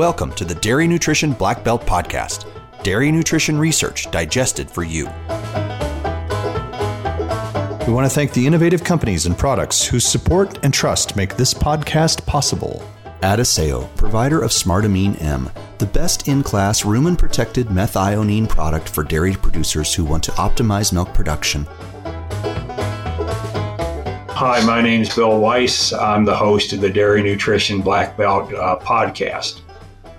Welcome to the Dairy Nutrition Black Belt Podcast. Dairy nutrition research digested for you. We want to thank the innovative companies and products whose support and trust make this podcast possible. Adisseo, provider of Smartamine M, the best in class rumen protected methionine product for dairy producers who want to optimize milk production. Hi, my name is Bill Weiss. I'm the host of the Dairy Nutrition Black Belt uh, podcast.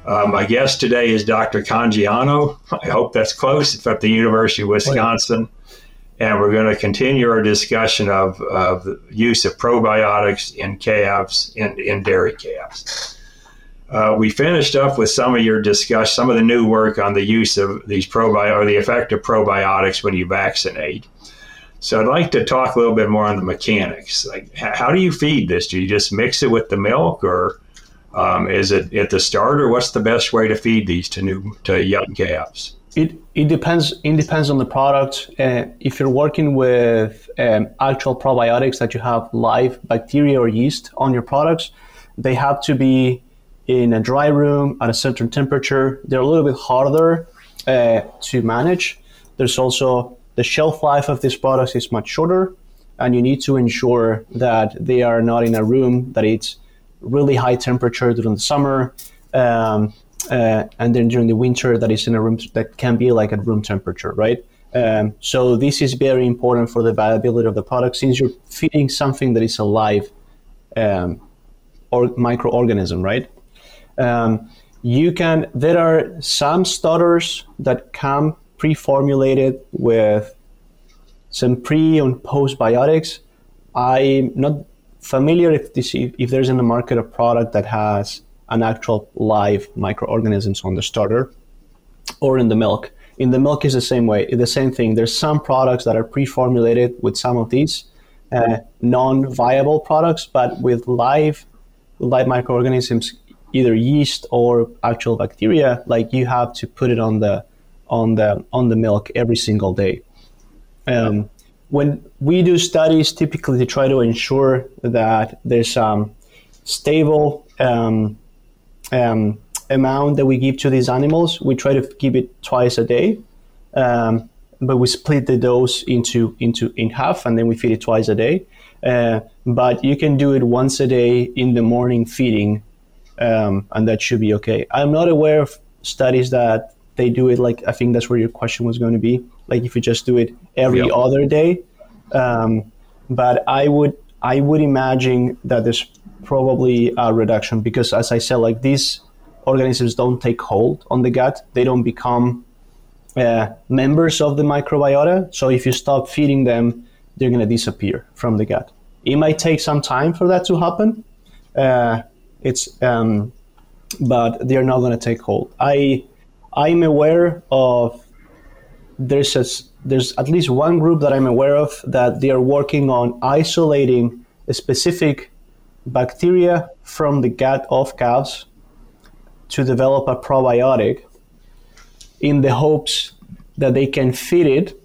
Uh, my guest today is Dr. Cangiano. I hope that's close. It's at the University of Wisconsin. And we're going to continue our discussion of, of the use of probiotics in calves, in, in dairy calves. Uh, we finished up with some of your discussion, some of the new work on the use of these probiotics or the effect of probiotics when you vaccinate. So I'd like to talk a little bit more on the mechanics. Like, how do you feed this? Do you just mix it with the milk, or um, is it at the start, or what's the best way to feed these to new to young calves? It, it depends. It depends on the product. Uh, if you're working with um, actual probiotics that you have live bacteria or yeast on your products, they have to be in a dry room at a certain temperature. They're a little bit harder uh, to manage. There's also the shelf life of these products is much shorter, and you need to ensure that they are not in a room that it's really high temperature during the summer, um, uh, and then during the winter that is in a room that can be like at room temperature, right? Um, so this is very important for the viability of the product since you're feeding something that is alive um, or microorganism, right? Um, you can. There are some starters that come pre-formulated with some pre and post biotics. I'm not familiar if this, if there's in the market a product that has an actual live microorganisms on the starter or in the milk. In the milk is the same way, the same thing. There's some products that are pre-formulated with some of these uh, non-viable products, but with live live microorganisms, either yeast or actual bacteria, like you have to put it on the on the on the milk every single day. Um, when we do studies, typically to try to ensure that there's um, stable um, um, amount that we give to these animals, we try to give it twice a day. Um, but we split the dose into into in half, and then we feed it twice a day. Uh, but you can do it once a day in the morning feeding, um, and that should be okay. I'm not aware of studies that they do it like I think that's where your question was going to be. Like if you just do it every yep. other day, um, but I would I would imagine that there's probably a reduction because as I said, like these organisms don't take hold on the gut. They don't become uh, members of the microbiota. So if you stop feeding them, they're going to disappear from the gut. It might take some time for that to happen. Uh, it's um, but they're not going to take hold. I I'm aware of there's a, there's at least one group that I'm aware of that they are working on isolating a specific bacteria from the gut of calves to develop a probiotic in the hopes that they can feed it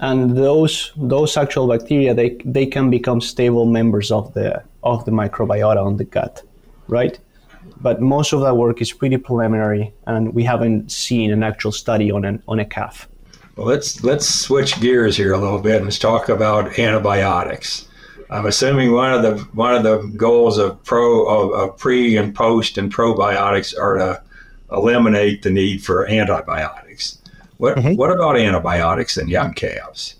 and those those actual bacteria they, they can become stable members of the of the microbiota on the gut right but most of that work is pretty preliminary, and we haven't seen an actual study on an, on a calf. Well, let's let's switch gears here a little bit and let's talk about antibiotics. I'm assuming one of the one of the goals of pro of, of pre and post and probiotics are to eliminate the need for antibiotics. What mm-hmm. what about antibiotics in young calves?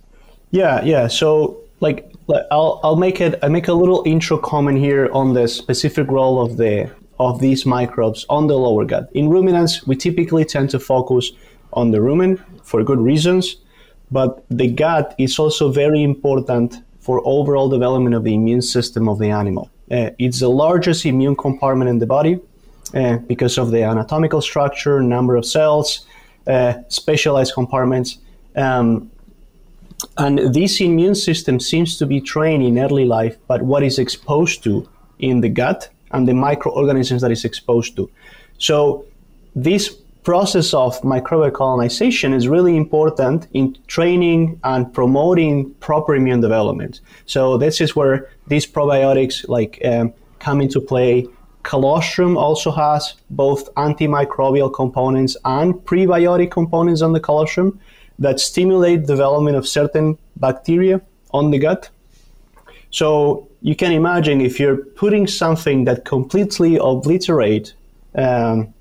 Yeah, yeah. So like I'll I'll make it I make a little intro comment here on the specific role of the of these microbes on the lower gut. In ruminants, we typically tend to focus on the rumen for good reasons, but the gut is also very important for overall development of the immune system of the animal. Uh, it's the largest immune compartment in the body uh, because of the anatomical structure, number of cells, uh, specialized compartments. Um, and this immune system seems to be trained in early life, but what is exposed to in the gut and the microorganisms that is exposed to. So this process of microbial colonization is really important in training and promoting proper immune development. So this is where these probiotics like um, come into play colostrum also has both antimicrobial components and prebiotic components on the colostrum that stimulate development of certain bacteria on the gut. So you can imagine if you're putting something that completely obliterate um,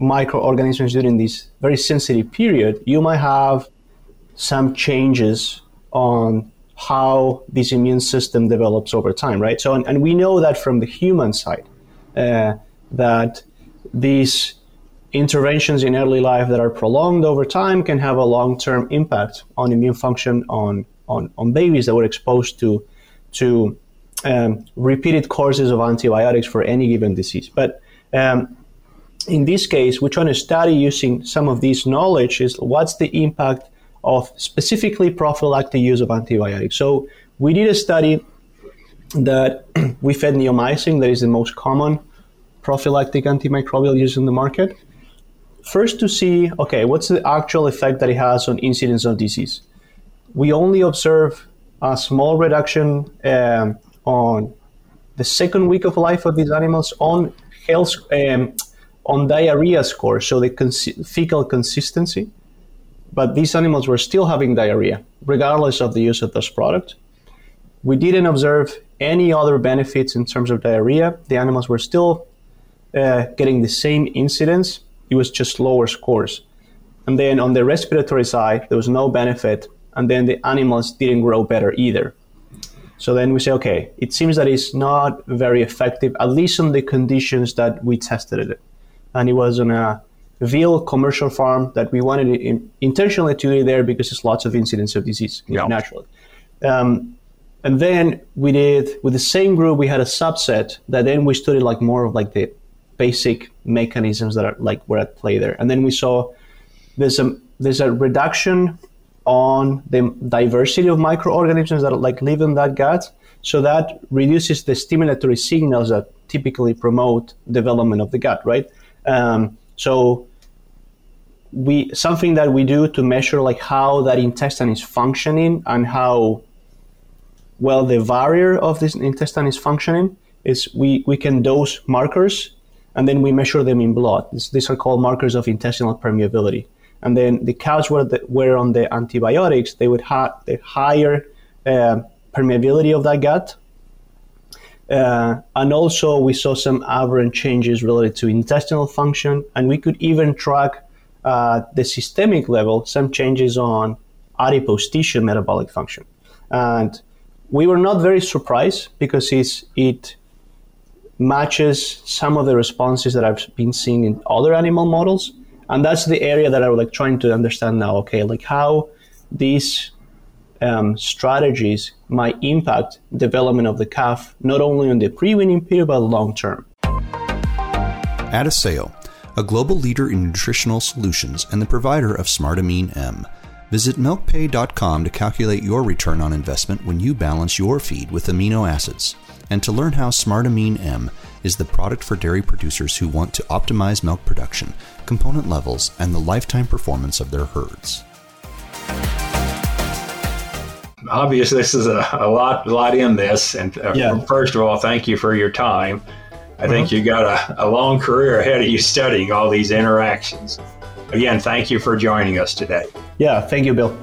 microorganisms during this very sensitive period, you might have some changes on how this immune system develops over time, right? So, and, and we know that from the human side, uh, that these interventions in early life that are prolonged over time can have a long-term impact on immune function on, on, on babies that were exposed to, to um, repeated courses of antibiotics for any given disease. But um, in this case, we're trying to study using some of this knowledge is what's the impact of specifically prophylactic use of antibiotics. So we did a study that we fed neomycin, that is the most common prophylactic antimicrobial use in the market. First, to see, okay, what's the actual effect that it has on incidence of disease? We only observe a small reduction um, on the second week of life of these animals on health, um, on diarrhea score, so the cons- fecal consistency. But these animals were still having diarrhea, regardless of the use of those products. We didn't observe any other benefits in terms of diarrhea. The animals were still uh, getting the same incidence, it was just lower scores. And then on the respiratory side, there was no benefit, and then the animals didn't grow better either. So then we say, okay, it seems that it's not very effective, at least on the conditions that we tested it. And it was on a veal commercial farm that we wanted in, intentionally to do there because there's lots of incidents of disease yeah. naturally. Um, and then we did with the same group, we had a subset that then we studied like more of like the basic mechanisms that are like were at play there. And then we saw there's a there's a reduction on the diversity of microorganisms that like live in that gut. So that reduces the stimulatory signals that typically promote development of the gut, right? Um, so we something that we do to measure like how that intestine is functioning and how well the barrier of this intestine is functioning is we, we can dose markers and then we measure them in blood. This, these are called markers of intestinal permeability. And then the cows were, the, were on the antibiotics, they would have the higher uh, permeability of that gut. Uh, and also, we saw some aberrant changes related to intestinal function, and we could even track uh, the systemic level some changes on adipose tissue metabolic function. And we were not very surprised because it matches some of the responses that I've been seeing in other animal models. And that's the area that I was like trying to understand now. Okay, like how these um, strategies might impact development of the calf, not only on the pre-weaning period but long term. Adisseo, a global leader in nutritional solutions and the provider of Smartamine M. Visit milkpay.com to calculate your return on investment when you balance your feed with amino acids and to learn how Smartamine M is the product for dairy producers who want to optimize milk production, component levels, and the lifetime performance of their herds. Obviously, this is a, a lot, lot in this. And uh, yeah. first of all, thank you for your time. I think you got a, a long career ahead of you studying all these interactions. Again, thank you for joining us today. Yeah, thank you, Bill.